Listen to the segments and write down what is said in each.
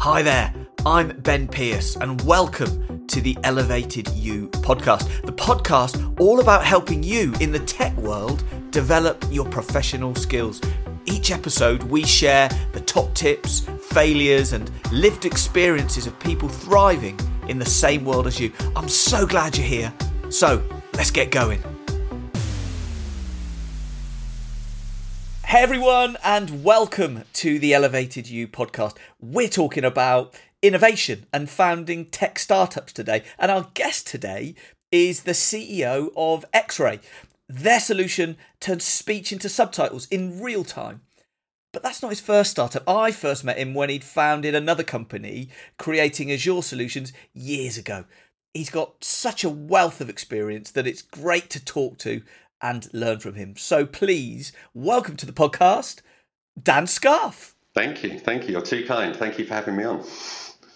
Hi there, I'm Ben Pierce, and welcome to the Elevated You podcast. The podcast all about helping you in the tech world develop your professional skills. Each episode, we share the top tips, failures, and lived experiences of people thriving in the same world as you. I'm so glad you're here. So, let's get going. Hey everyone, and welcome to the Elevated You podcast. We're talking about innovation and founding tech startups today. And our guest today is the CEO of XRAI. Their solution turns speech into subtitles in real time. But that's not his first startup. I first met him when he'd founded another company creating Azure solutions years ago. He's got such a wealth of experience that it's great to talk to and learn from him. So please welcome to the podcast, Dan Scarfe. Thank you. Thank you. You're too kind. Thank you for having me on.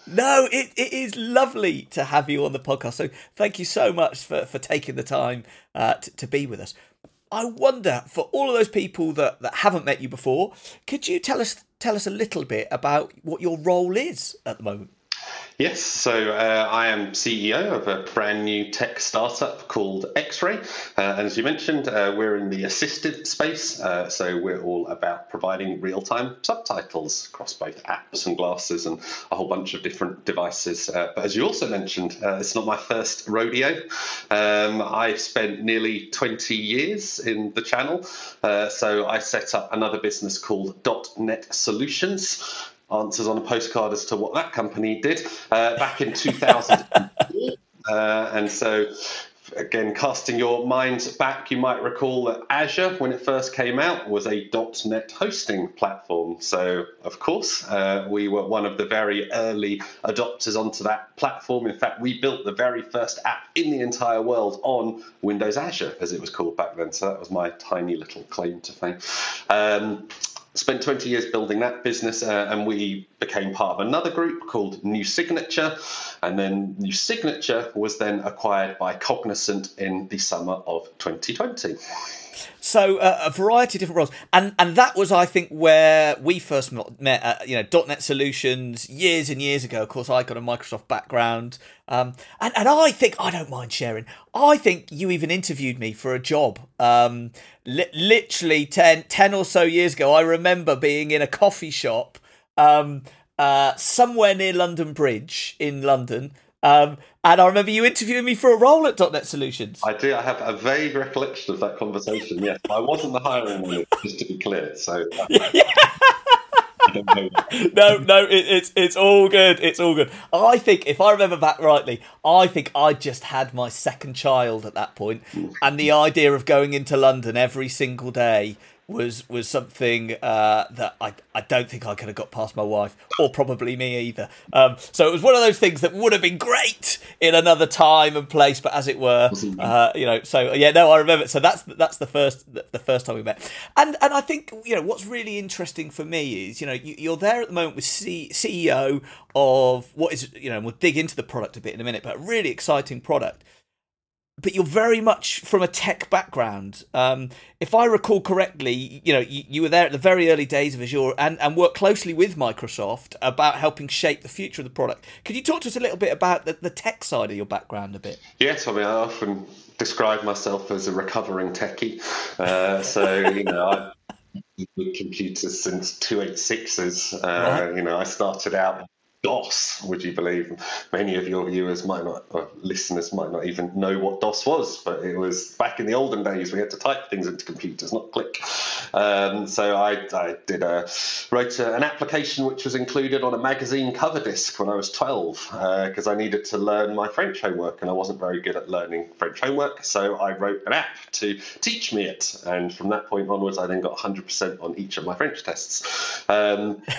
No, it, it is lovely to have you on the podcast. So thank you so much for, for taking the time uh, to, to be with us. I wonder, for all of those people that, that haven't met you before, could you tell us tell us a little bit about what your role is at the moment? Yes, so uh, I am CEO of a brand new tech startup called XRAI. Uh, and as you mentioned, uh, we're in the assisted space, uh, so we're all about providing real-time subtitles across both apps and glasses and a whole bunch of different devices. Uh, but as you also mentioned, uh, it's not my first rodeo. Um, I've spent nearly 20 years in the channel, so I set up another business called .NET Solutions answers on a postcard as to what that company did uh, back in 2000. uh, and so, again, casting your mind back, you might recall that Azure, when it first came out, was a .NET hosting platform. So, of course, uh, we were one of the very early adopters onto that platform. In fact, we built the very first app in the entire world on Windows Azure, as it was called back then. So that was my tiny little claim to fame. Um, spent 20 years building that business uh, and we became part of another group called new signature. And then new signature was then acquired by cognizant in the summer of 2020 so uh, a variety of different roles, and and that was I think where we first met. Uh, you know, .NET Solutions years and years ago. Of course, I got a Microsoft background, um, and and I think I don't mind sharing. I think you even interviewed me for a job. Um, li- literally 10, 10 or so years ago, I remember being in a coffee shop. Um, uh, somewhere near London Bridge in London, um, and I remember you interviewing me for a role at .NET Solutions. I do. I have a vague recollection of that conversation. Yes, I wasn't the hiring manager, just to be clear. So. yeah. no, no, it, it's it's all good. It's all good. I think if I remember back rightly, I think I just had my second child at that point, and the idea of going into London every single day was was something uh, that I I don't think I could have got past my wife or probably me either. Um, so it was one of those things that would have been great in another time and place, but as it were, uh, you know. So yeah, no, I remember. So that's that's the first the first time we met, and and I think you know what's really interesting for me is you know you, are there at the moment with C- CEO of what is you know we'll dig into the product a bit in a minute, but a really exciting product but you're very much from a tech background. Um, if I recall correctly, you know, you, you, were there at the very early days of Azure and, and worked closely with Microsoft about helping shape the future of the product. Could you talk to us a little bit about the, the tech side of your background a bit? Yes, I mean, I often describe myself as a recovering techie. Uh, so, you know, I with computers since 286s. Uh, right. You know, I started out DOS, would you believe? Many of your viewers might not, or listeners might not even know what DOS was, but it was back in the olden days we had to type things into computers, not click. Um, so I, I, did a wrote a, an application which was included on a magazine cover disc when I was 12 because uh, I needed to learn my French homework and I wasn't very good at learning French homework. So I wrote an app to teach me it, and from that point onwards, I then got 100% on each of my French tests. Um,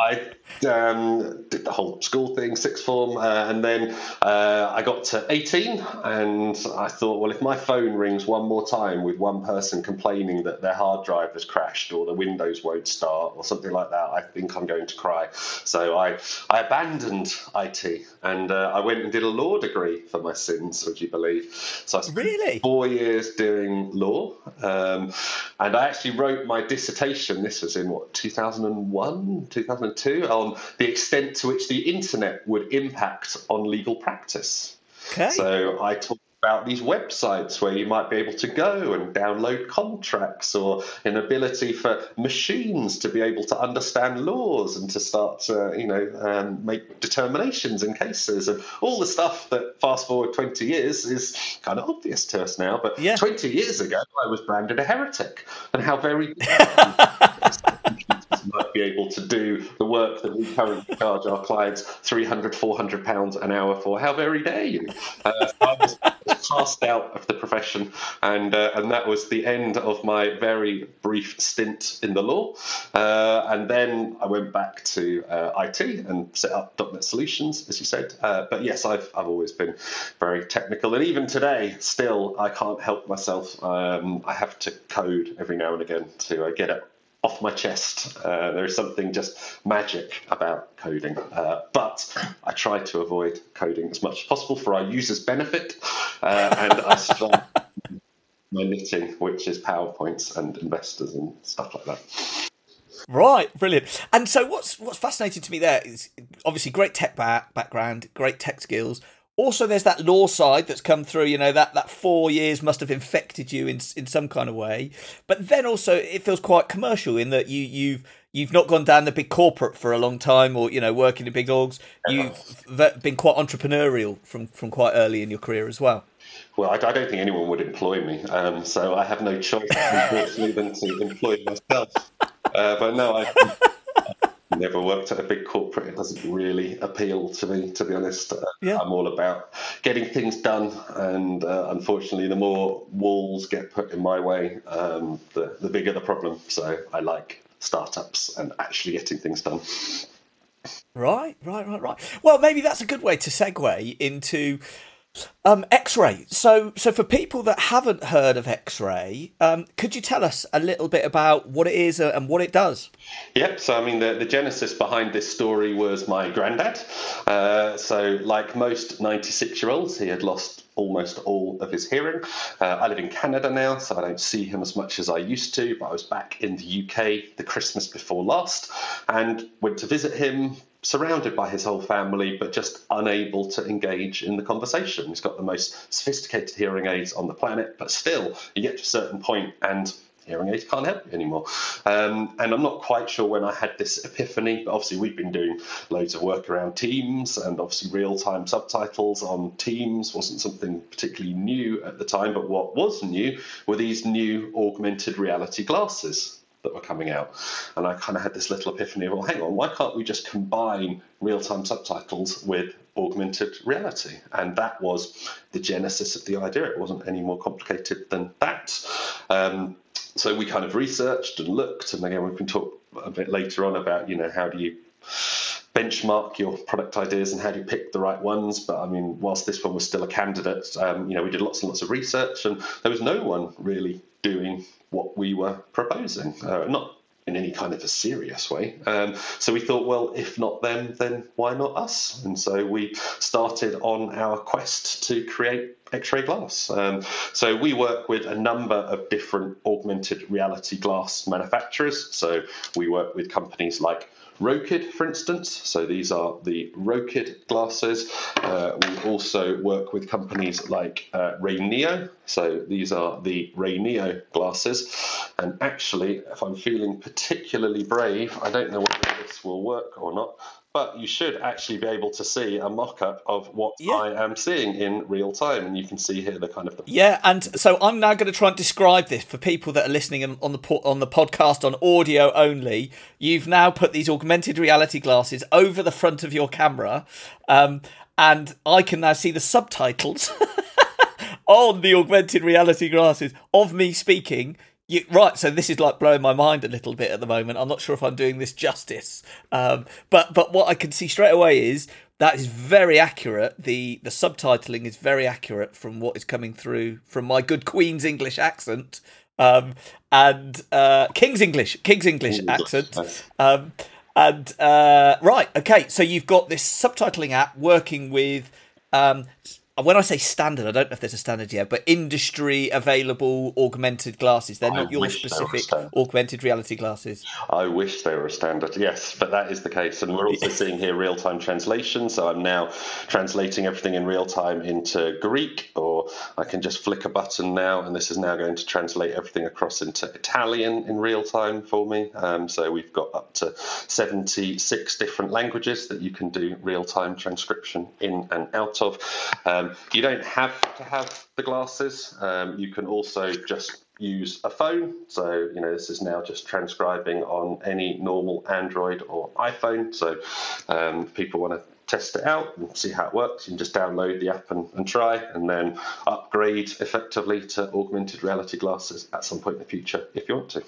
I um, did the whole school thing, sixth form, uh, and then uh, I got to 18, and I thought, well, if my phone rings one more time with one person complaining that their hard drive has crashed or the Windows won't start or something like that, I think I'm going to cry. So I, I abandoned IT and uh, I went and did a law degree for my sins, would you believe? So I spent really? four years doing law, um, and I actually wrote my dissertation. This was in what 2001, 2002 on on the extent to which the internet would impact on legal practice. Okay. So I talked about these websites where you might be able to go and download contracts or an ability for machines to be able to understand laws and to start to, you know, um, make determinations in cases and all the stuff that fast forward 20 years is kind of obvious to us now. But Yeah. 20 years ago, I was branded a heretic and how very might be able to do the work that we currently charge our clients 300 400 pounds an hour for. How very dare you? Uh, so I was cast out of the profession and uh, and that was the end of my very brief stint in the law. Uh, and then I went back to uh, IT and set up .NET Solutions as you said. Uh, but yes I've, I've always been very technical and even today still I can't help myself. Um, I have to code every now and again to uh, get it off my chest. Uh, there is something just magic about coding, uh, but I try to avoid coding as much as possible for our users' benefit, uh, and I start my knitting, which is PowerPoints and investors and stuff like that. Right, brilliant. And so, what's what's fascinating to me there is obviously great tech back, background, great tech skills. Also, there's that law side that's come through. You know that that four years must have infected you in in some kind of way. But then also, it feels quite commercial in that you you've you've not gone down the big corporate for a long time, or you know working in big orgs. You've been quite entrepreneurial from from quite early in your career as well. Well, I, I don't think anyone would employ me, um, so I have no choice, unfortunately, than to employ myself. Uh, but no, I, I never worked at a big corporate. It doesn't really appeal to me, to be honest. Uh, Yeah. I'm all about getting things done, and uh, unfortunately, the more walls get put in my way, um, the, the bigger the problem. So I like startups and actually getting things done. Right, right, right, right. Well, maybe that's a good way to segue into um, XRAI. So, so for people that haven't heard of XRAI, um, could you tell us a little bit about what it is uh, and what it does? Yep. So, I mean, the, the genesis behind this story was my granddad. Uh, so, like most 96 year olds, he had lost almost all of his hearing. Uh, I live in Canada now, so I don't see him as much as I used to, but I was back in the UK the Christmas before last and went to visit him. Surrounded by his whole family, but just unable to engage in the conversation. He's got the most sophisticated hearing aids on the planet, but still, you get to a certain point and hearing aids can't help you anymore. Um, and I'm not quite sure when I had this epiphany, but obviously we've been doing loads of work around Teams and obviously real time subtitles on Teams wasn't something particularly new at the time, but what was new were these new augmented reality glasses that were coming out. And I kind of had this little epiphany of, well, hang on, why can't we just combine real time subtitles with augmented reality? And that was the genesis of the idea. It wasn't any more complicated than that. Um, so we kind of researched and looked, and again, we can talk a bit later on about, you know, how do you benchmark your product ideas and how do you pick the right ones. But I mean, whilst this one was still a candidate, um, you know, we did lots and lots of research, and there was no one really doing what we were proposing. Uh, not in any kind of a serious way. Um, so we thought, well, if not them, then why not us? And so we started on our quest to create XRAI glass. Um, so we work with a number of different augmented reality glass manufacturers. So we work with companies like Rokid, for instance. So these are the Rokid glasses. Uh, we also work with companies like uh, Rayneo. So these are the Rayneo glasses. And actually, if I'm feeling particularly brave, I don't know whether this will work or not. But you should actually be able to see a mock-up of what Yeah. I am seeing in real time, and you can see here the kind of the Yeah, and so I'm now going to try and describe this for people that are listening on the po- on the podcast on audio only. You've now put these augmented reality glasses over the front of your camera, um, and I can now see the subtitles on the augmented reality glasses of me speaking. You, right, so this is like blowing my mind a little bit at the moment. I'm not sure if I'm doing this justice, um, but but what I can see straight away is that is very accurate. the The subtitling is very accurate from what is coming through from my good Queen's English accent um, and uh, King's English, King's English English, accent. Um, and uh, right, okay, so you've got this subtitling app working with um, when I say standard, I don't know if there's a standard yet, but industry available augmented glasses. They're not your wish they were specific augmented reality glasses. I wish they were a standard, yes, but that is the case. And we're also seeing here real time translation. So I'm now translating everything in real time into Greek, or I can just flick a button now, and this is now going to translate everything across into Italian in real time for me. Um, so we've got up to 76 different languages that you can do real time transcription in and out of. Um, you don't have to have the glasses, um, you can also just use a phone. So, you know, this is now just transcribing on any normal Android or iPhone. So, um, people want to test it out and see how it works, you can just download the app and, and try, and then upgrade effectively to augmented reality glasses at some point in the future if you want to.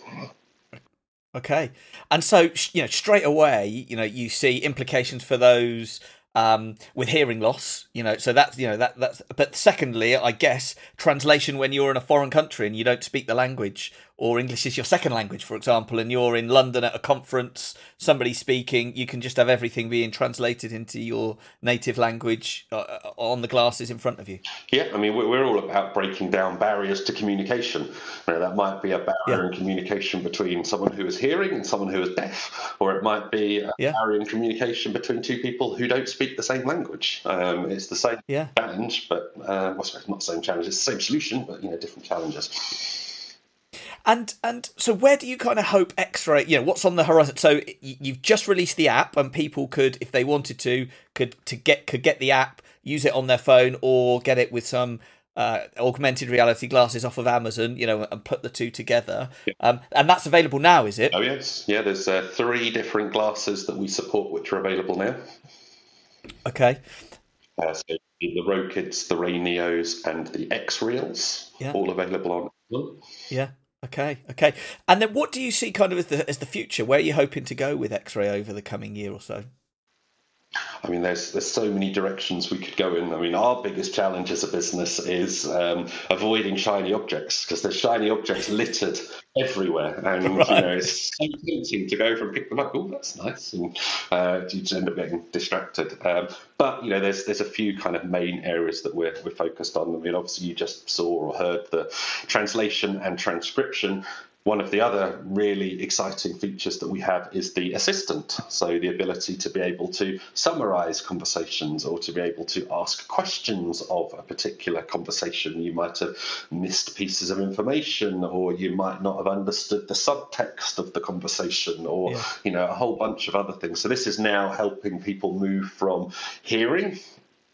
Okay, and so you know straight away, you know you see implications for those um, with hearing loss. You know, so that's you know that that's. But secondly, I guess translation when you're in a foreign country and you don't speak the language, or English is your second language, for example, and you're in London at a conference, somebody speaking, you can just have everything being translated into your native language uh, on the glasses in front of you. Yeah, I mean, we're we're all about breaking down barriers to communication. You know, that might be a barrier Yeah. in communication between someone who is hearing and someone who is deaf, or it might be a Yeah. barrier in communication between two people who don't speak the same language. Um, it's the same Yeah. challenge, but uh, well, sorry, not the same challenge. It's the same solution, but you know, different challenges. And and so where do you kind of hope XRAI? You know, what's on the horizon? So you've just released the app, and people could, if they wanted to, could to get could get the app, use it on their phone, or get it with some uh, augmented reality glasses off of Amazon. You know, and put the two together. Um, and that's available now, is it? Oh yes, yeah. There's uh, three different glasses that we support, which are available now. Okay. Uh, so the Rokids, Kids, the Ray Neos, and the Xreals, Yeah. all available on Amazon. Yeah. Okay. Okay. And then what do you see kind of as the as the future? Where are you hoping to go with XRAI over the coming year or so? I mean, there's there's so many directions we could go in. I mean, our biggest challenge as a business is um, avoiding shiny objects because there's shiny objects littered everywhere, and you know it's so tempting to go over and pick them up. Oh, that's nice, and uh, you just end up getting distracted. Um, but you know, there's there's a few kind of main areas that we're we're focused on. I mean, obviously, you just saw or heard the translation and transcription. One of the other really exciting features that we have is the assistant. So, the ability to be able to summarize conversations or to be able to ask questions of a particular conversation. You might have missed pieces of information, or you might not have understood the subtext of the conversation, or Yeah. you know, a whole bunch of other things. So, this is now helping people move from hearing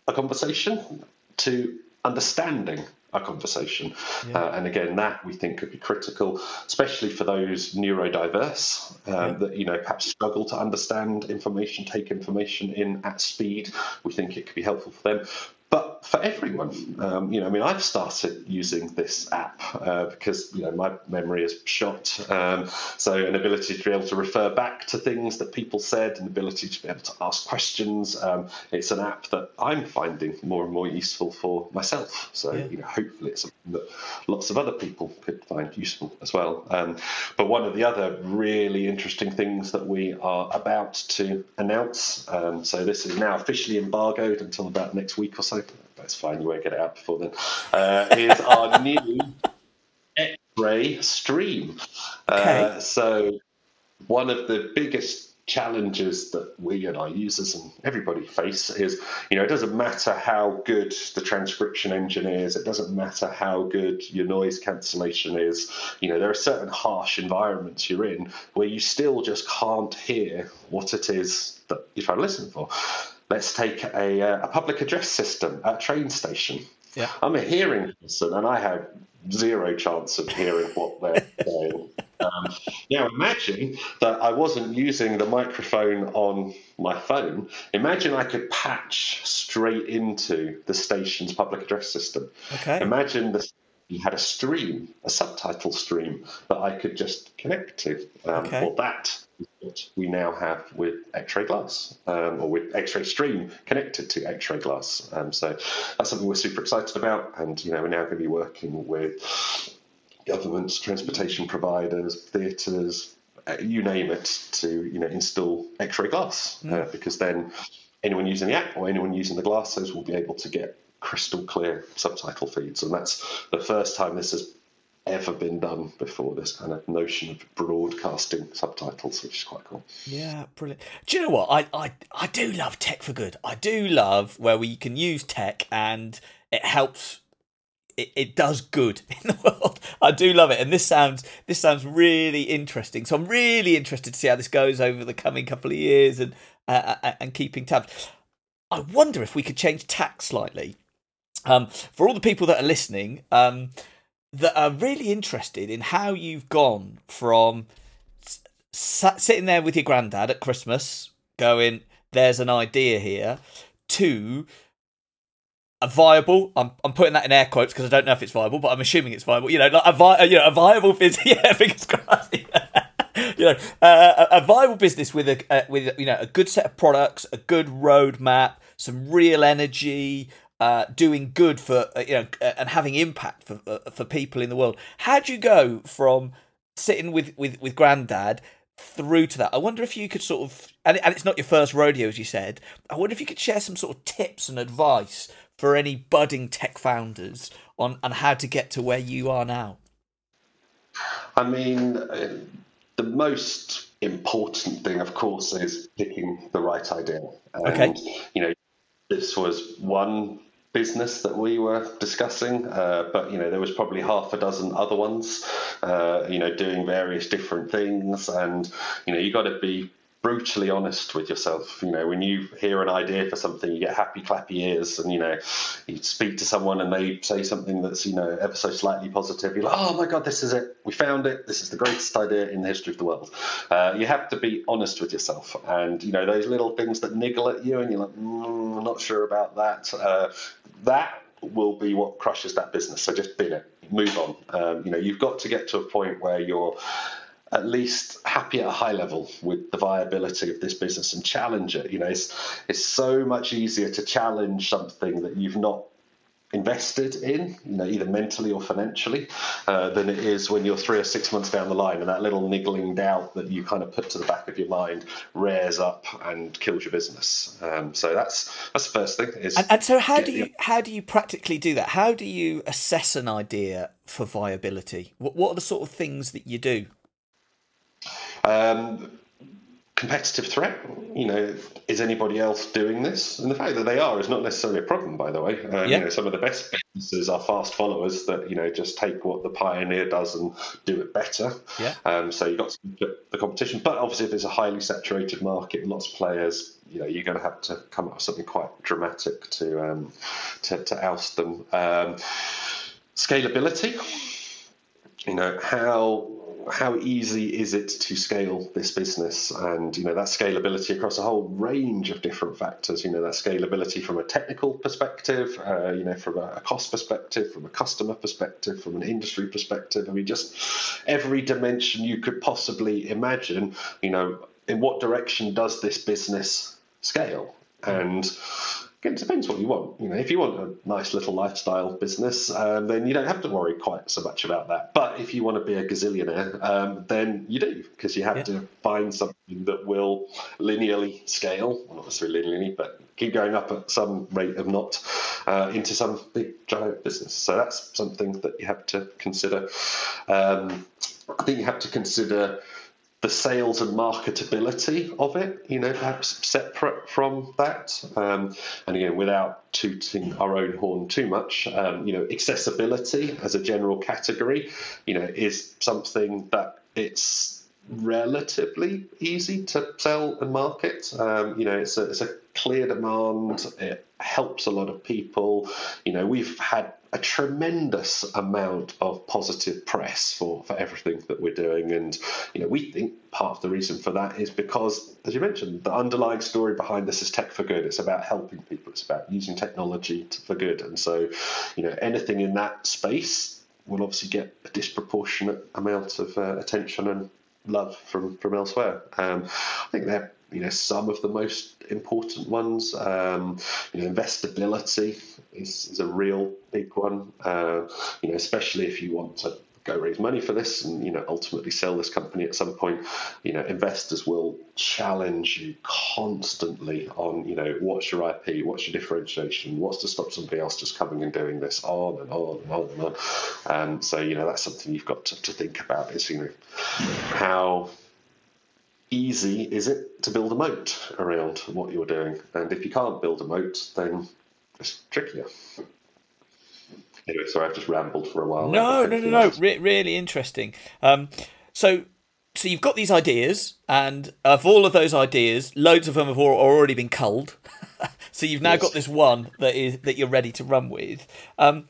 a conversation to understanding a conversation. Uh, and again, that we think could be critical, especially for those neurodiverse um, that you know perhaps struggle to understand information, take information in at speed. We think it could be helpful for them. But for everyone, um, you know, I mean, I've started using this app uh, because you know my memory is shot. Um, so an ability to be able to refer back to things that people said, an ability to be able to ask questions. Um, it's an app that I'm finding more and more useful for myself. So Yeah. you know, hopefully it's something that lots of other people could find useful as well. Um, but one of the other really interesting things that we are about to announce, um, so this is now officially embargoed until about next week or so. That's fine, you won't get it out before then. Uh, is our new XRAI stream. Okay. Uh, so one of the biggest challenges that we and our users and everybody face is, you know, it doesn't matter how good the transcription engine is, it doesn't matter how good your noise cancellation is, you know, there are certain harsh environments you're in where you still just can't hear what it is that you're trying to listen for. Let's take a, uh, a public address system at a train station. Yeah. I'm a hearing person and I have zero chance of hearing what they're saying. Um, now, imagine that I wasn't using the microphone on my phone. Imagine I could patch straight into the station's public address system. Okay. Imagine the you had a stream, a subtitle stream that I could just connect to. Um, Okay. Well, that what we now have with XRAI Glass, um, or with XRAI Stream connected to XRAI Glass. Um, so that's something we're super excited about, and you know we're now going to be working with governments, transportation providers, theatres, uh, you name it, to you know install XRAI glass, uh, because then anyone using the app or anyone using the glasses will be able to get crystal clear subtitle feeds, and that's the first time this has ever been done before. This kind of notion of broadcasting subtitles, which is quite cool. Yeah, brilliant. Do you know what? I I I do love tech for good. I do love where we can use tech and it helps it, it does good in the world. I do love it, and this sounds this sounds really interesting. So I'm really interested to see how this goes over the coming couple of years and uh, uh and keeping tabs. I wonder if we could change tack slightly. Um, for all the people that are listening, um, that are really interested in how you've gone from sitting there with your granddad at Christmas, going, "There's an idea here," to a viable. I'm I'm putting that in air quotes because I don't know if it's viable, but I'm assuming it's viable. You know, like a vi- you know a viable business. Yeah, fingers crossed. you know, uh, a, a, viable business with a with you know a good set of products, a good roadmap, some real energy, uh, doing good for uh, you know uh, and having impact for uh, for people in the world. How do you go from sitting with with with granddad through to that? I wonder if you could sort of and, and it's not your first rodeo as you said. I wonder if you could share some sort of tips and advice for any budding tech founders on on how to get to where you are now. I mean, the most important thing, of course, is picking the right idea. And, okay. You know, this was one business that we were discussing, uh, but you know there was probably half a dozen other ones, uh, you know, doing various different things, and you know you got to be brutally honest with yourself. You know, when you hear an idea for something, you get happy clappy ears, and you know, you speak to someone and they say something that's you know ever so slightly positive. You're like, oh my god, this is it. We found it. This is the greatest idea in the history of the world. Uh, you have to be honest with yourself, and you know those little things that niggle at you, and you're like, mm, I'm not sure about that. Uh, that will be what crushes that business. So just bin it, move on. Um, you know, you've got to get to a point where you're at least happy at a high level with the viability of this business and challenge it. You know, it's it's so much easier to challenge something that you've not invested in, you know, either mentally or financially, uh, than it is when you're three or six months down the line and that little niggling doubt that you kind of put to the back of your mind rears up and kills your business. Um, so that's that's the first thing. Is and, and so how do you how do you practically do that? How do you assess an idea for viability? What what are the sort of things that you do? Um, competitive threat. You know, is anybody else doing this? And the fact that they are is not necessarily a problem, by the way. Um, yeah. You know, some of the best businesses are fast followers that you know just take what the pioneer does and do it better. Yeah. Um, so you've got to the competition, but obviously if there's a highly saturated market, lots of players, you know, you're going to have to come up with something quite dramatic to um, to, to oust them. Um, scalability. You know how how easy is it to scale this business? And you know that scalability across a whole range of different factors you know that scalability from a technical perspective uh, you know from a cost perspective from a customer perspective from an industry perspective. I mean just every dimension you could possibly imagine you know in what direction does this business scale? And it depends what you want. You know, if you want a nice little lifestyle business, um, then you don't have to worry quite so much about that. But if you want to be a gazillionaire, um, then you do because you have yeah. to find something that will linearly scale, well, not necessarily linearly, but keep going up at some rate of not uh, into some big giant business. So that's something that you have to consider. Um, I think you have to consider the sales and marketability of it, you know, perhaps separate from that. Um, and again, without tooting our own horn too much, um, you know, accessibility as a general category, you know, is something that it's relatively easy to sell and market. Um, you know, it's a, it's a clear demand. It helps a lot of people. You know, we've had a tremendous amount of positive press for, for everything that we're doing. And, you know, we think part of the reason for that is because, as you mentioned, the underlying story behind this is tech for good. It's about helping people, it's about using technology to, for good. And so, you know, anything in that space will obviously get a disproportionate amount of uh, attention and love from, from elsewhere. Um, I think they're you know some of the most important ones. Um, you know, investability is, is a real big one. Uh, you know, especially if you want to go raise money for this and you know ultimately sell this company at some point you know investors will challenge you constantly on you know what's your ip what's your differentiation what's to stop somebody else just coming and doing this on and on and on and on um, so you know that's something you've got to, to think about is you know how easy is it to build a moat around what you're doing and if you can't build a moat then it's trickier Anyway, sorry, I've just rambled for a while. No, no, no, no. Re- really interesting. Um, so, so you've got these ideas, and of all of those ideas, loads of them have already been culled. so you've now yes. got this one that is that you're ready to run with. Um,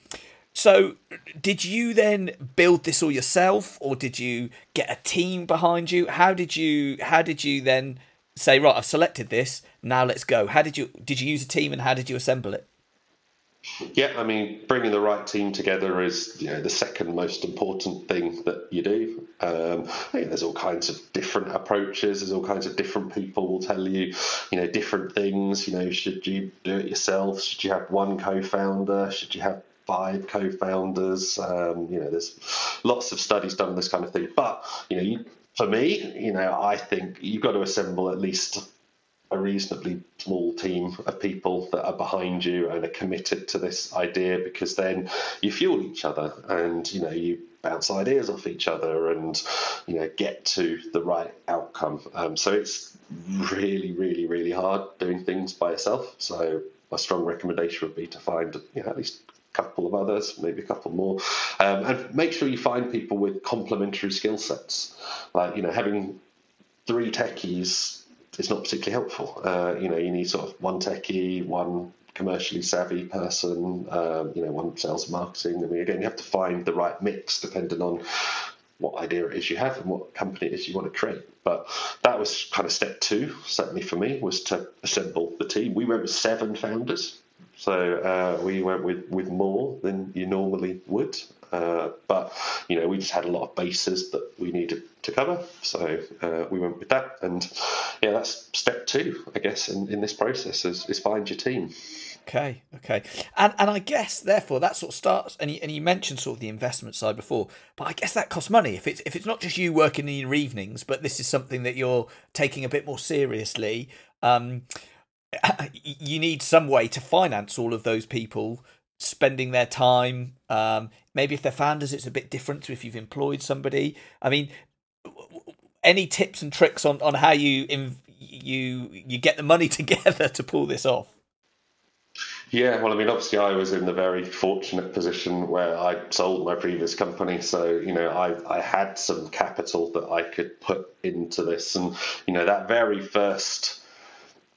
so, did you then build this all yourself, or did you get a team behind you? How did you? How did you then say, right, I've selected this. Now let's go. How did you? Did you use a team, and how did you assemble it? Yeah, I mean, bringing the right team together is you know the second most important thing that you do. Um, there's all kinds of different approaches. There's all kinds of different people will tell you, you know, different things. You know, should you do it yourself? Should you have one co-founder? Should you have five co-founders? Um, you know, there's lots of studies done on this kind of thing. But you know, you, for me, you know, I think you've got to assemble at least a reasonably small team of people that are behind you and are committed to this idea because then you fuel each other and you know you bounce ideas off each other and you know get to the right outcome um, so it's really really really hard doing things by yourself so my strong recommendation would be to find you know, at least couple of others, maybe a couple more, um, and make sure you find people with complementary skill sets. Like you know, having three techies is not particularly helpful. Uh, you know, you need sort of one techie, one commercially savvy person, um, you know, one sales marketing. I mean, again, you have to find the right mix depending on what idea it is you have and what company it is you want to create. But that was kind of step two, certainly for me, was to assemble the team. We with seven founders. So uh, we went with, with more than you normally would. Uh, but you know, we just had a lot of bases that we needed to cover, so uh, we went with that. And yeah, that's step two, I guess, in, in this process is, is find your team. Okay, okay, and and I guess therefore that sort of starts. And you, and you mentioned sort of the investment side before, but I guess that costs money. If it's if it's not just you working in your evenings, but this is something that you're taking a bit more seriously. Um, you need some way to finance all of those people spending their time. Um, maybe if they're founders, it's a bit different to if you've employed somebody. I mean, any tips and tricks on, on how you you you get the money together to pull this off? Yeah, well, I mean, obviously, I was in the very fortunate position where I sold my previous company, so you know, I I had some capital that I could put into this, and you know, that very first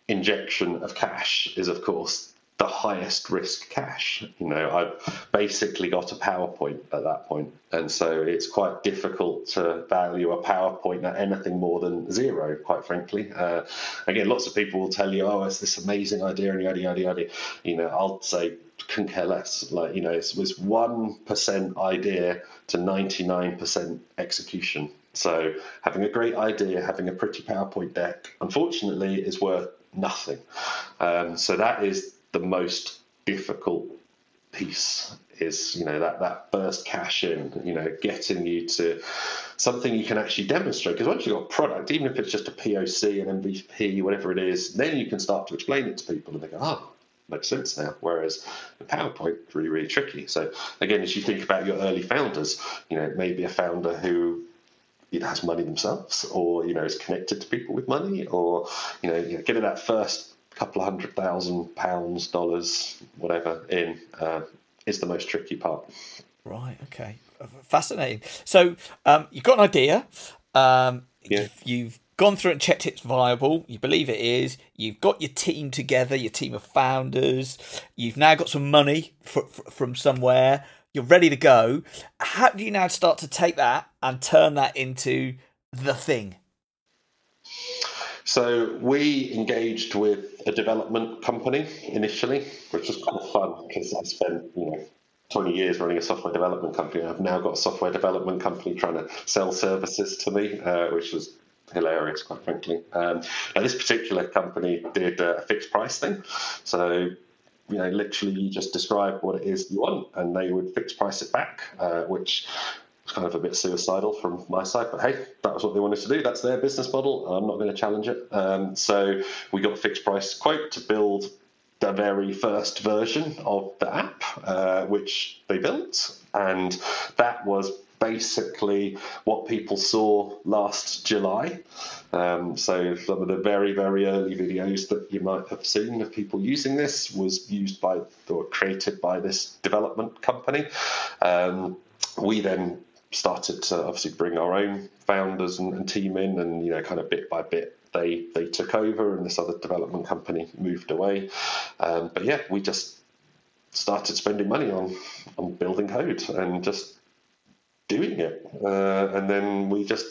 injection of cash is, of course, the highest risk cash. You know, I've basically got a PowerPoint at that point, and so it's quite difficult to value a PowerPoint at anything more than zero. Quite frankly, uh, again, lots of people will tell you, "Oh, it's this amazing idea," and yada yada yada. You know, I'll say can care less. Like you know, it was one percent idea to ninety nine percent execution. So having a great idea, having a pretty PowerPoint deck, unfortunately, is worth nothing. Um, so that is the most difficult piece is you know that that first cash in you know getting you to something you can actually demonstrate. Because once you've got a product even if it's just a poc an mvp whatever it is then you can start to explain it to people and they go oh makes sense now. Whereas the powerpoint really really tricky. So again as you think about your early founders you know maybe a founder who either has money themselves or you know is connected to people with money or you know, you know getting that first couple of hundred thousand pounds, dollars, whatever, in uh, is the most tricky part. Right. Okay. Fascinating. So um, you've got an idea. Um, yeah. you've, you've gone through and checked it's viable. You believe it is. You've got your team together, your team of founders. You've now got some money for, for, from somewhere. You're ready to go. How do you now start to take that and turn that into the thing? So we engaged with a development company initially, which was kind of fun because I spent, you know, 20 years running a software development company. I've now got a software development company trying to sell services to me, uh, which was hilarious, quite frankly. Um, now, this particular company did a fixed price thing. So, you know, literally you just describe what it is you want and they would fix price it back, uh, which It's kind of a bit suicidal from my side, but hey, that was what they wanted to do. That's their business model. I'm not going to challenge it. Um, so we got a fixed price quote to build the very first version of the app, uh, which they built, and that was basically what people saw last July. Um, so some of the very, very early videos that you might have seen of people using this was used by or created by this development company. Um, we then started to obviously bring our own founders and, and team in, and you know, kind of bit by bit they they took over, and this other development company moved away. Um, but yeah, we just started spending money on on building code and just doing it. Uh, and then we just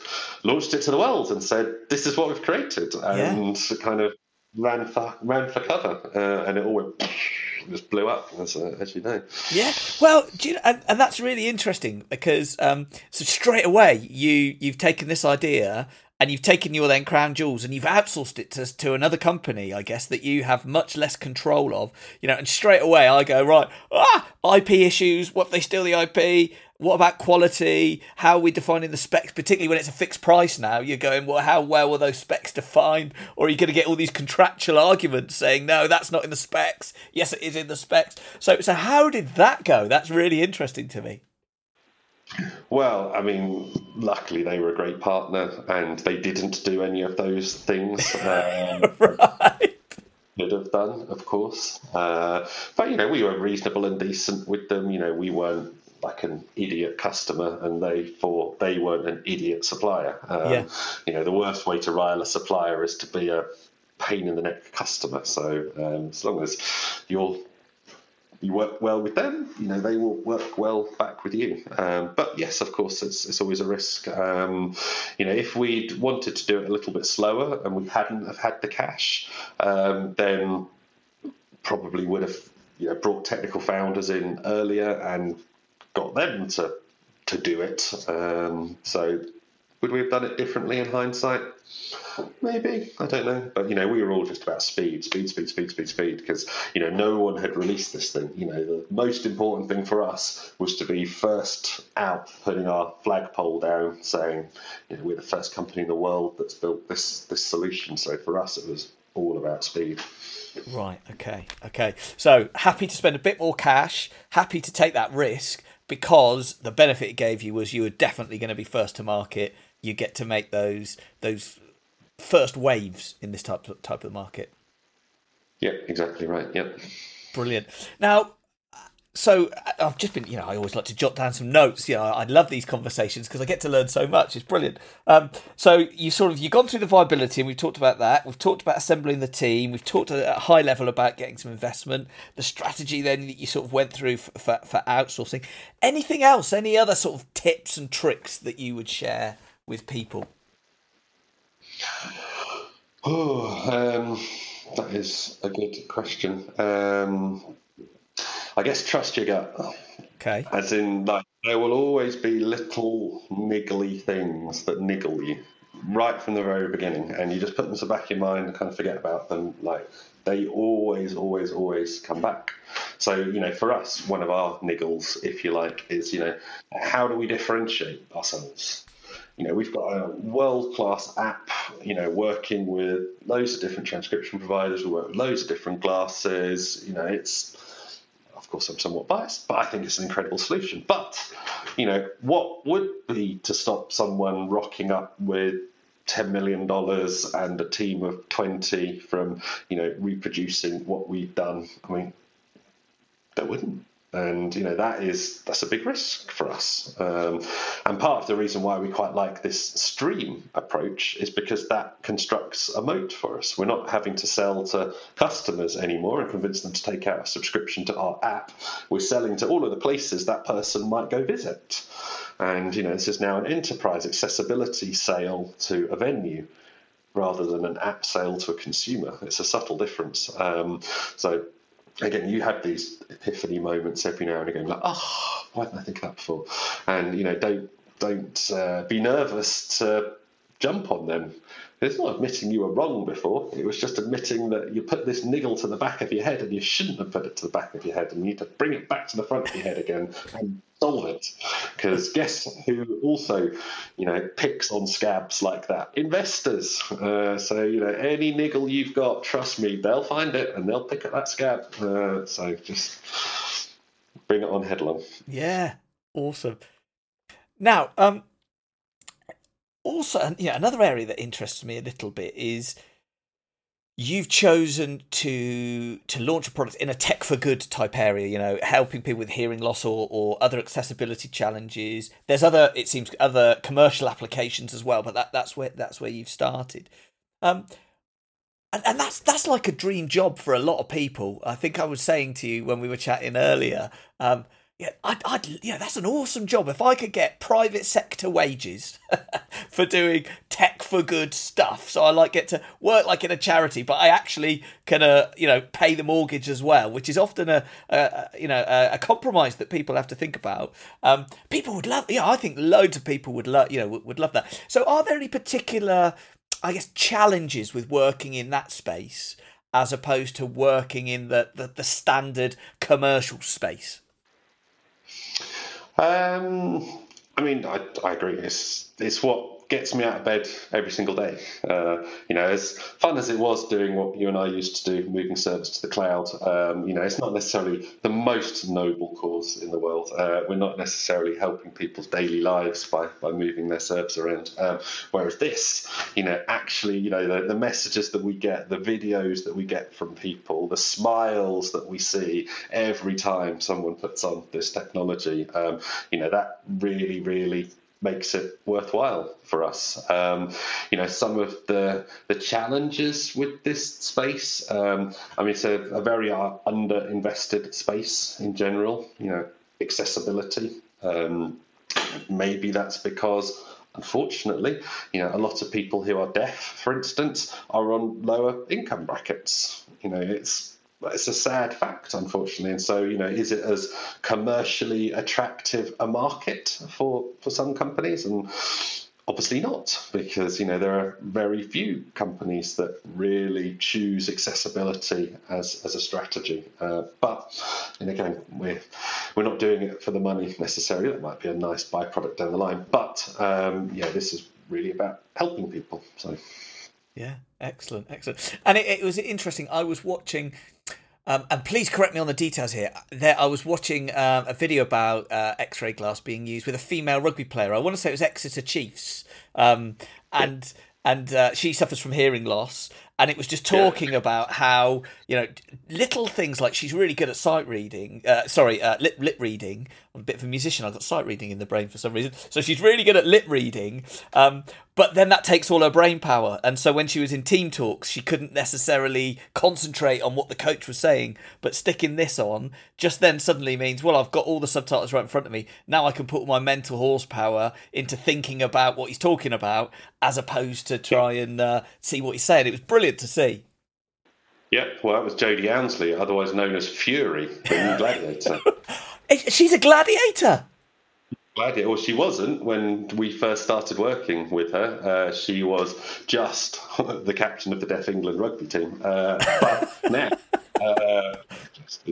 launched it to the world and said, "This is what we've created," and yeah. kind of ran for ran for cover, uh, and it all went. Just blew up, as, uh, as you know. Yeah, well, you know, and, and, that's really interesting because um, so straight away you you've taken this idea and you've taken your then crown jewels and you've outsourced it to, to another company, I guess, that you have much less control of, you know, and straight away I go, right, ah, IP issues, what if they steal the IP? What about quality? How are we defining the specs, particularly when it's a fixed price now? You're going, well, how well were those specs defined? Or are you going to get all these contractual arguments saying, no, that's not in the specs. Yes, it is in the specs. So, so how did that go? That's really interesting to me. Well, I mean, luckily they were a great partner and they didn't do any of those things. Um, right. Could have done, of course. Uh, but, you know, we were reasonable and decent with them. You know, we weren't like an idiot customer and they thought they weren't an idiot supplier. Um, yeah. You know, the worst way to rile a supplier is to be a pain in the neck customer. So um, as long as you're you work well with them, you know they will work well back with you. Um, but yes, of course, it's, it's always a risk. Um, you know, if we'd wanted to do it a little bit slower and we hadn't have had the cash, um, then probably would have you know, brought technical founders in earlier and got them to to do it. Um, so would we have done it differently in hindsight? Maybe I don't know, but you know we were all just about speed, speed, speed, speed, speed, speed, because you know no one had released this thing. You know the most important thing for us was to be first out, putting our flagpole down, saying you know we're the first company in the world that's built this this solution. So for us, it was all about speed. Right. Okay. Okay. So happy to spend a bit more cash, happy to take that risk because the benefit it gave you was you were definitely going to be first to market. You get to make those those first waves in this type of, type of market. Yeah, exactly right. Yep. Brilliant. Now, so I've just been, you know, I always like to jot down some notes. You know, I love these conversations because I get to learn so much. It's brilliant. Um, so you sort of you've gone through the viability, and we've talked about that. We've talked about assembling the team. We've talked at a high level about getting some investment. The strategy then that you sort of went through for, for, for outsourcing. Anything else? Any other sort of tips and tricks that you would share with people? Oh, um, that is a good question. Um, I guess trust your gut. Okay. As in, like, there will always be little niggly things that niggle you right from the very beginning, and you just put them to the back of your mind and kind of forget about them. Like, they always, always, always come back. So, you know, for us, one of our niggles, if you like, is, you know, how do we differentiate ourselves? you know, we've got a world class app, you know, working with loads of different transcription providers. We work with loads of different glasses. You know, it's, of course, I'm somewhat biased, but I think it's an incredible solution. But, you know, what would be to stop someone rocking up with $10 million and a team of 20 from, you know, reproducing what we've done? I mean, there wouldn't and you know that is that's a big risk for us. Um, and part of the reason why we quite like this stream approach is because that constructs a moat for us. We're not having to sell to customers anymore and convince them to take out a subscription to our app. We're selling to all of the places that person might go visit. And you know this is now an enterprise accessibility sale to a venue rather than an app sale to a consumer. It's a subtle difference. Um, so again, you have these epiphany moments every now and again, like, oh, why didn't I think of that before? And you know, don't don't uh, be nervous to jump on them. It's not admitting you were wrong before. It was just admitting that you put this niggle to the back of your head and you shouldn't have put it to the back of your head and you need to bring it back to the front of your head again and solve it. Because guess who also, you know, picks on scabs like that? Investors. Uh, so, you know, any niggle you've got, trust me, they'll find it and they'll pick at that scab. Uh, so just bring it on headlong. Yeah, awesome. Now, um, also, yeah, another area that interests me a little bit is you've chosen to to launch a product in a tech for good type area you know helping people with hearing loss or, or other accessibility challenges. There's other it seems other commercial applications as well but that that's where that's where you've started. Um and, and that's that's like a dream job for a lot of people. I think i was saying to you when we were chatting earlier um yeah, I'd, I'd, yeah, that's an awesome job. If I could get private sector wages for doing tech for good stuff, so I like get to work like in a charity, but I actually can, uh, you know, pay the mortgage as well, which is often a, a you know, a, a, compromise that people have to think about. Um, people would love, yeah, I think loads of people would love, you know, would, would love that. So, are there any particular, I guess, challenges with working in that space as opposed to working in the, the, the standard commercial space? Um, I mean, I, I agree. It's it's what gets me out of bed every single day. Uh, you know, as fun as it was doing what you and I used to do, moving servers to the cloud, um, you know, it's not necessarily the most noble cause in the world. Uh, we're not necessarily helping people's daily lives by, by moving their servers around. Um, whereas this, you know, actually, you know, the, the messages that we get, the videos that we get from people, the smiles that we see every time someone puts on this technology, um, you know, that really, really makes it worthwhile for us. Um, you know, some of the the challenges with this space. Um, I mean, it's a, a very uh, under-invested space in general. You know, accessibility. Um, maybe that's because. Unfortunately, you know, a lot of people who are deaf, for instance, are on lower income brackets. You know, it's it's a sad fact, unfortunately. And so, you know, is it as commercially attractive a market for for some companies? And obviously not, because you know there are very few companies that really choose accessibility as as a strategy. Uh, but and again, we're we're not doing it for the money necessarily. That might be a nice byproduct down the line. But um, yeah, this is really about helping people. So. Yeah, excellent, excellent. And it, it was interesting. I was watching, um, and please correct me on the details here. There, I was watching um, a video about uh, XRAI glass being used with a female rugby player. I want to say it was Exeter Chiefs, um, and and uh, she suffers from hearing loss. And it was just talking yeah. about how you know little things like she's really good at sight reading. Uh, sorry, uh, lip lip reading. I'm a bit of a musician. I've got sight reading in the brain for some reason. So she's really good at lip reading. Um, but then that takes all her brain power. And so when she was in team talks, she couldn't necessarily concentrate on what the coach was saying. But sticking this on just then suddenly means, well, I've got all the subtitles right in front of me. Now I can put my mental horsepower into thinking about what he's talking about as opposed to try and uh, see what he's saying. It was brilliant to see. Yep, well, that was Jodie Ounsley, otherwise known as Fury, the new gladiator. She's a gladiator. Gladiator. Well, she wasn't when we first started working with her. Uh, she was just the captain of the Deaf England rugby team. Uh, but now, uh,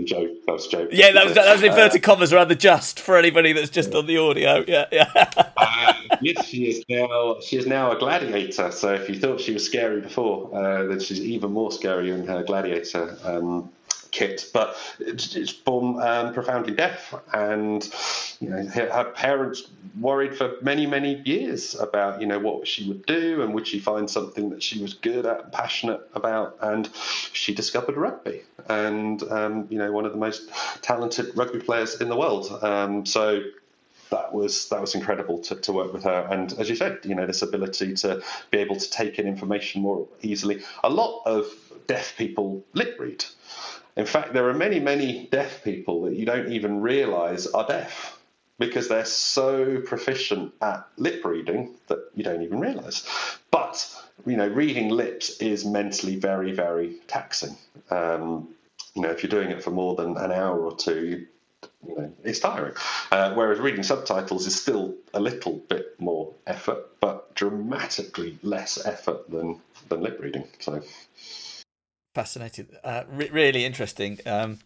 joke. That was a joke. Yeah, that was, that was inverted uh, commas around the just for anybody that's just yeah. on the audio. Yeah, yeah. Uh, yes, she is now. She is now a gladiator. So if you thought she was scary before, uh, then she's even more scary in her gladiator. Um, kit, but it's, it's born um, profoundly deaf, and you know her, parents worried for many many years about you know what she would do and would she find something that she was good at and passionate about, and she discovered rugby, and um, you know one of the most talented rugby players in the world. Um, so that was that was incredible to, to work with her. And as you said, you know, this ability to be able to take in information more easily. A lot of deaf people lip read. In fact, there are many, many deaf people that you don't even realize are deaf because they're so proficient at lip reading that you don't even realize. But, you know, reading lips is mentally very, very taxing. Um, you know, if you're doing it for more than an hour or two, you know, it's tiring. Uh, whereas reading subtitles is still a little bit more effort, but dramatically less effort than than lip reading. So fascinating, uh, re- really interesting. Um,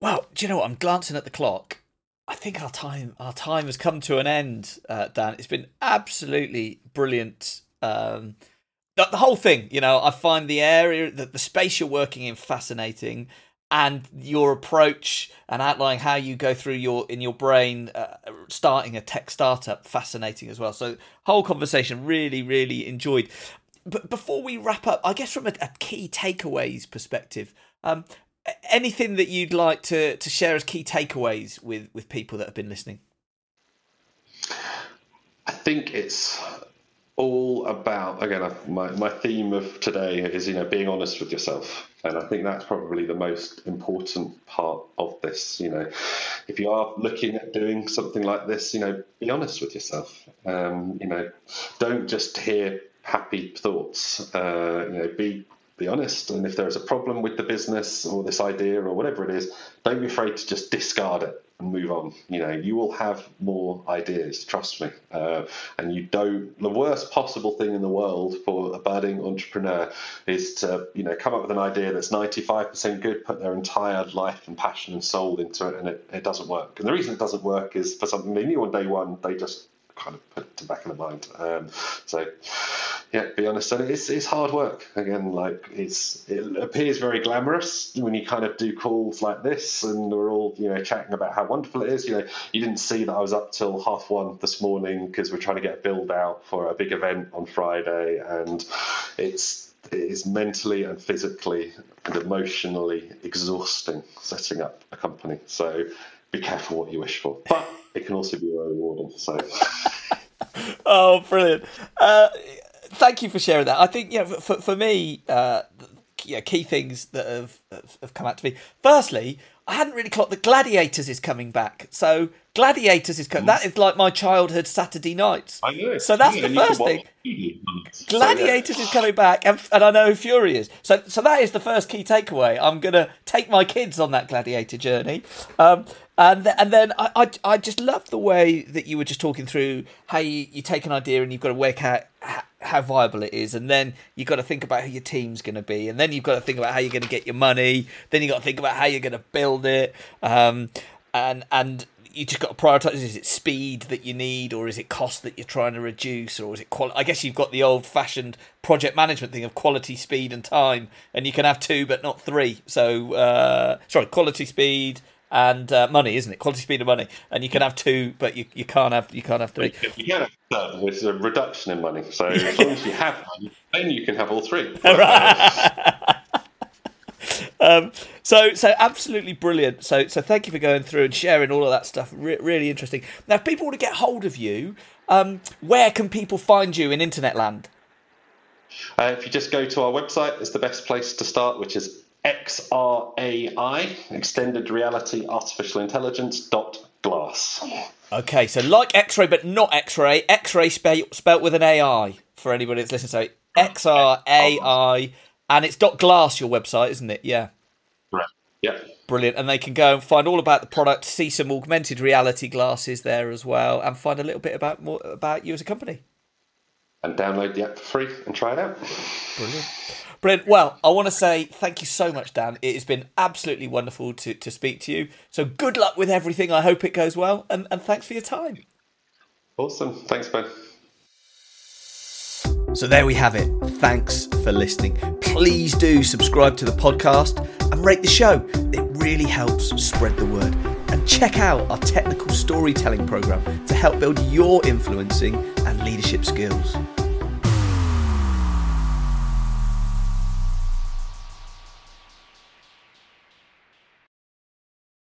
well, do you know what? I'm glancing at the clock. I think our time our time has come to an end, uh, Dan. It's been absolutely brilliant. Um, the, the, whole thing, you know, I find the area, the, the space you're working in, fascinating and your approach and outlining how you go through your in your brain uh, starting a tech startup fascinating as well so whole conversation really really enjoyed but before we wrap up i guess from a, a key takeaways perspective um, anything that you'd like to to share as key takeaways with with people that have been listening? I think it's all about again my, my theme of today is you know being honest with yourself. And i think that's probably the most important part of this you know. If you are looking at doing something like this you know be honest with yourself. Um, you know don't just hear happy thoughts uh, you know be be honest and if there's a problem with the business or this idea or whatever it is don't be afraid to just discard it and move on. You know, you will have more ideas, trust me. Uh, and you don't, the worst possible thing in the world for a budding entrepreneur is to, you know, come up with an idea that's 95% good, put their entire life and passion and soul into it, and it, it doesn't work. And the reason it doesn't work is for something they knew on day one, they just kind of put to back in the mind. Um, so, yeah, be honest, it's it's hard work. Again, like it's it appears very glamorous when you kind of do calls like this, and we're all you know chatting about how wonderful it is. You know, you didn't see that I was up till half one this morning because we're trying to get a build out for a big event on Friday, and it's it is mentally and physically and emotionally exhausting setting up a company. So be careful what you wish for, but it can also be very rewarding. So. oh, brilliant! Uh, thank you for sharing that. I think yeah, for for me, uh, yeah, key things that have have come out to me. Firstly, I hadn't really clocked that Gladiators is coming back. So Gladiators is coming. Mm. That is like my childhood Saturday nights. I know. So that's yeah, the first thing. Gladiators so, yeah. is coming back, and, and I know Fury is. So so that is the first key takeaway. I'm gonna take my kids on that Gladiator journey. Um, and th- and then I, I, I just love the way that you were just talking through how you, you take an idea and you've got to work out how, how viable it is, and then you've got to think about who your team's going to be, and then you've got to think about how you're going to get your money, then you've got to think about how you're going to build it, um, and and you just got to prioritize is it speed that you need or is it cost that you're trying to reduce or is it quality i guess you've got the old fashioned project management thing of quality speed and time and you can have two but not three so uh, sorry quality speed and uh, money, isn't it? Quality, speed, and money. And you can have two, but you, you can't have you can't have three. You can have third, which is a reduction in money. So as long as you have money, then you can have all three. um, so so absolutely brilliant. So so thank you for going through and sharing all of that stuff. Re- really interesting. Now, if people want to get hold of you, um, where can people find you in internet land? Uh, if you just go to our website, it's the best place to start, which is XRAI, Extended Reality Artificial Intelligence dot glass. Okay, so like X-ray, but not X-ray. X-ray spelled spelt with an AI for anybody that's listening. So XRAI, and it's dot glass. Your website, isn't it? Yeah. Right. Yeah. Brilliant, and they can go and find all about the product, see some augmented reality glasses there as well, and find a little bit about more about you as a company. And download the app for free and try it out. Brilliant. Brilliant. Well, I want to say thank you so much, Dan. It has been absolutely wonderful to, to speak to you. So good luck with everything. I hope it goes well. And, and thanks for your time. Awesome. Thanks, Ben. So there we have it. Thanks for listening. Please do subscribe to the podcast and rate the show. It really helps spread the word. And check out our technical storytelling program to help build your influencing and leadership skills.